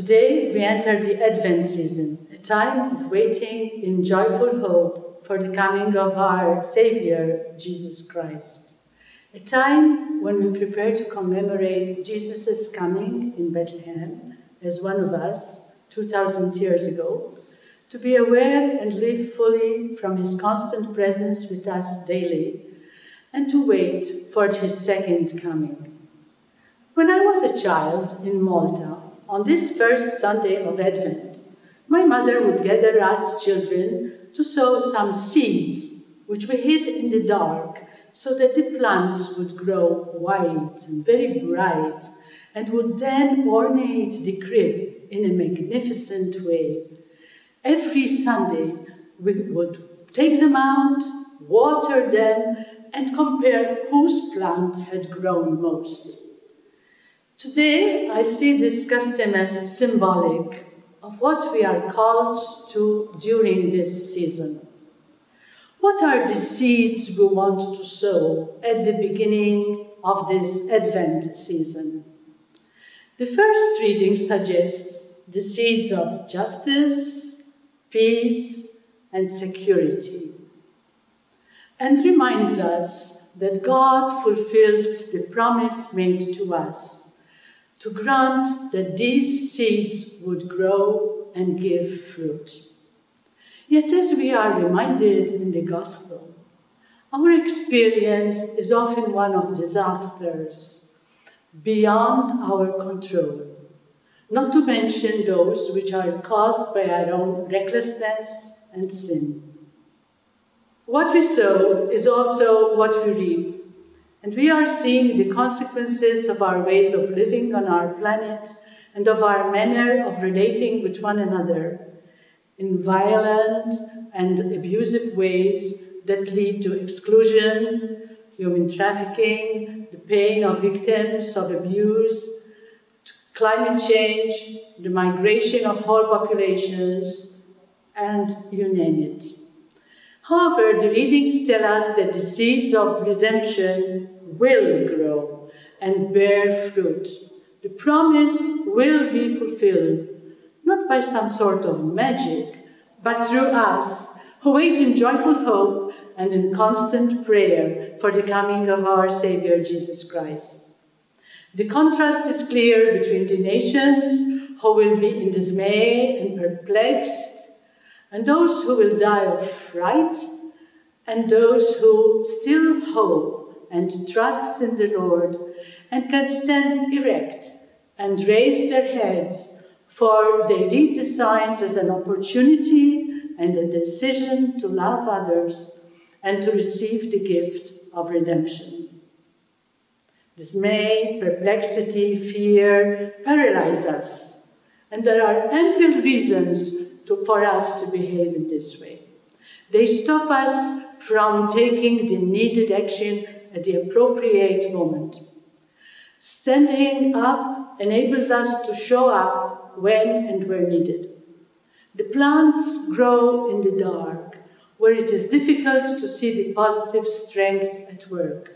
Today we enter the Advent season, a time of waiting in joyful hope for the coming of our Savior, Jesus Christ. A time when we prepare to commemorate Jesus' coming in Bethlehem as one of us 2,000 years ago, to be aware and live fully from his constant presence with us daily, and to wait for his second coming. When I was a child in Malta, on this first Sunday of Advent, my mother would gather us children to sow some seeds, which we hid in the dark, so that the plants would grow white and very bright, and would then ornate the crib in a magnificent way. Every Sunday, we would take them out, water them, and compare whose plant had grown most. Today, I see this custom as symbolic of what we are called to during this season. What are the seeds we want to sow at the beginning of this Advent season? The first reading suggests the seeds of justice, peace, and security, and reminds us that God fulfills the promise made to us to grant that these seeds would grow and give fruit. Yet, as we are reminded in the Gospel, our experience is often one of disasters beyond our control, not to mention those which are caused by our own recklessness and sin. What we sow is also what we reap. And we are seeing the consequences of our ways of living on our planet and of our manner of relating with one another in violent and abusive ways that lead to exclusion, human trafficking, the pain of victims of abuse, climate change, the migration of whole populations, and you name it. However, the readings tell us that the seeds of redemption will grow and bear fruit. The promise will be fulfilled, not by some sort of magic, but through us who wait in joyful hope and in constant prayer for the coming of our Savior Jesus Christ. The contrast is clear between the nations who will be in dismay and perplexed, and those who will die of fright, and those who still hope and trust in the Lord and can stand erect and raise their heads, for they read the signs as an opportunity and a decision to love others and to receive the gift of redemption. Dismay, perplexity, fear paralyze us, and there are ample reasons to, for us to behave in this way. They stop us from taking the needed action at the appropriate moment. Standing up enables us to show up when and where needed. The plants grow in the dark, where it is difficult to see the positive strength at work.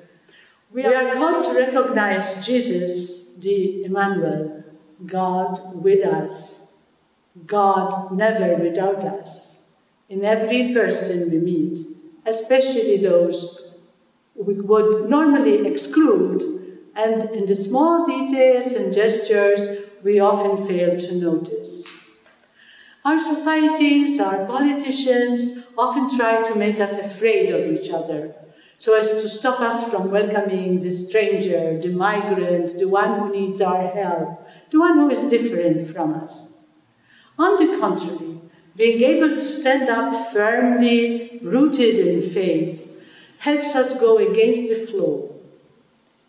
We are called to recognize Jesus, the Emmanuel, God with us, God never without us, in every person we meet, especially those we would normally exclude, and in the small details and gestures we often fail to notice. Our societies, our politicians often try to make us afraid of each other, so as to stop us from welcoming the stranger, the migrant, the one who needs our help, the one who is different from us. On the contrary, being able to stand up firmly rooted in faith helps us go against the flow.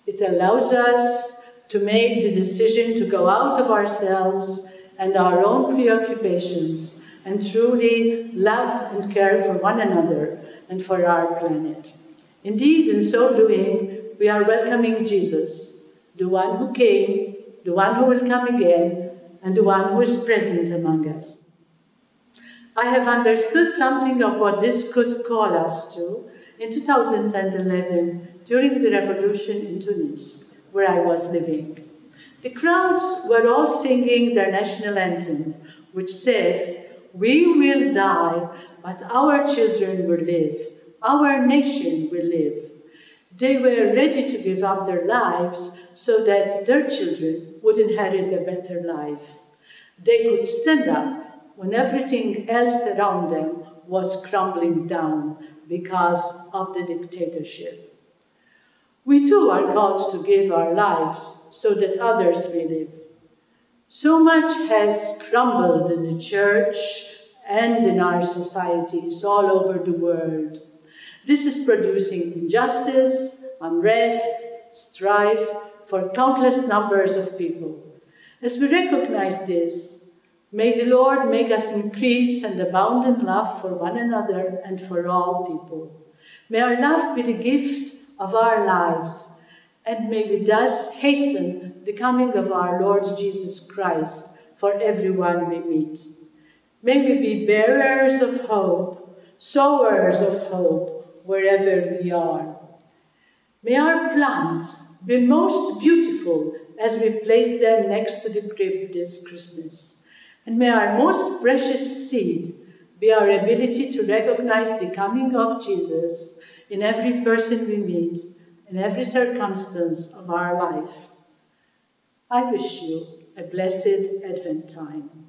It allows us to make the decision to go out of ourselves and our own preoccupations and truly love and care for one another and for our planet. Indeed, in so doing, we are welcoming Jesus, the one who came, the one who will come again, and the one who is present among us. I have understood something of what this could call us to in 2011 during the revolution in Tunis, where I was living. The crowds were all singing their national anthem, which says, We will die, but our children will live, our nation will live. They were ready to give up their lives so that their children would inherit a better life. They could stand up when everything else around them was crumbling down because of the dictatorship. We too are called to give our lives so that others may live. So much has crumbled in the church and in our societies all over the world. This is producing injustice, unrest, strife for countless numbers of people. As we recognize this, may the Lord make us increase and abound in love for one another and for all people. May our love be the gift of our lives, and may we thus hasten the coming of our Lord Jesus Christ for everyone we meet. May we be bearers of hope, sowers of hope, wherever we are. May our plants be most beautiful as we place them next to the crib this Christmas. And may our most precious seed be our ability to recognize the coming of Jesus in every person we meet, in every circumstance of our life. I wish you a blessed Advent time.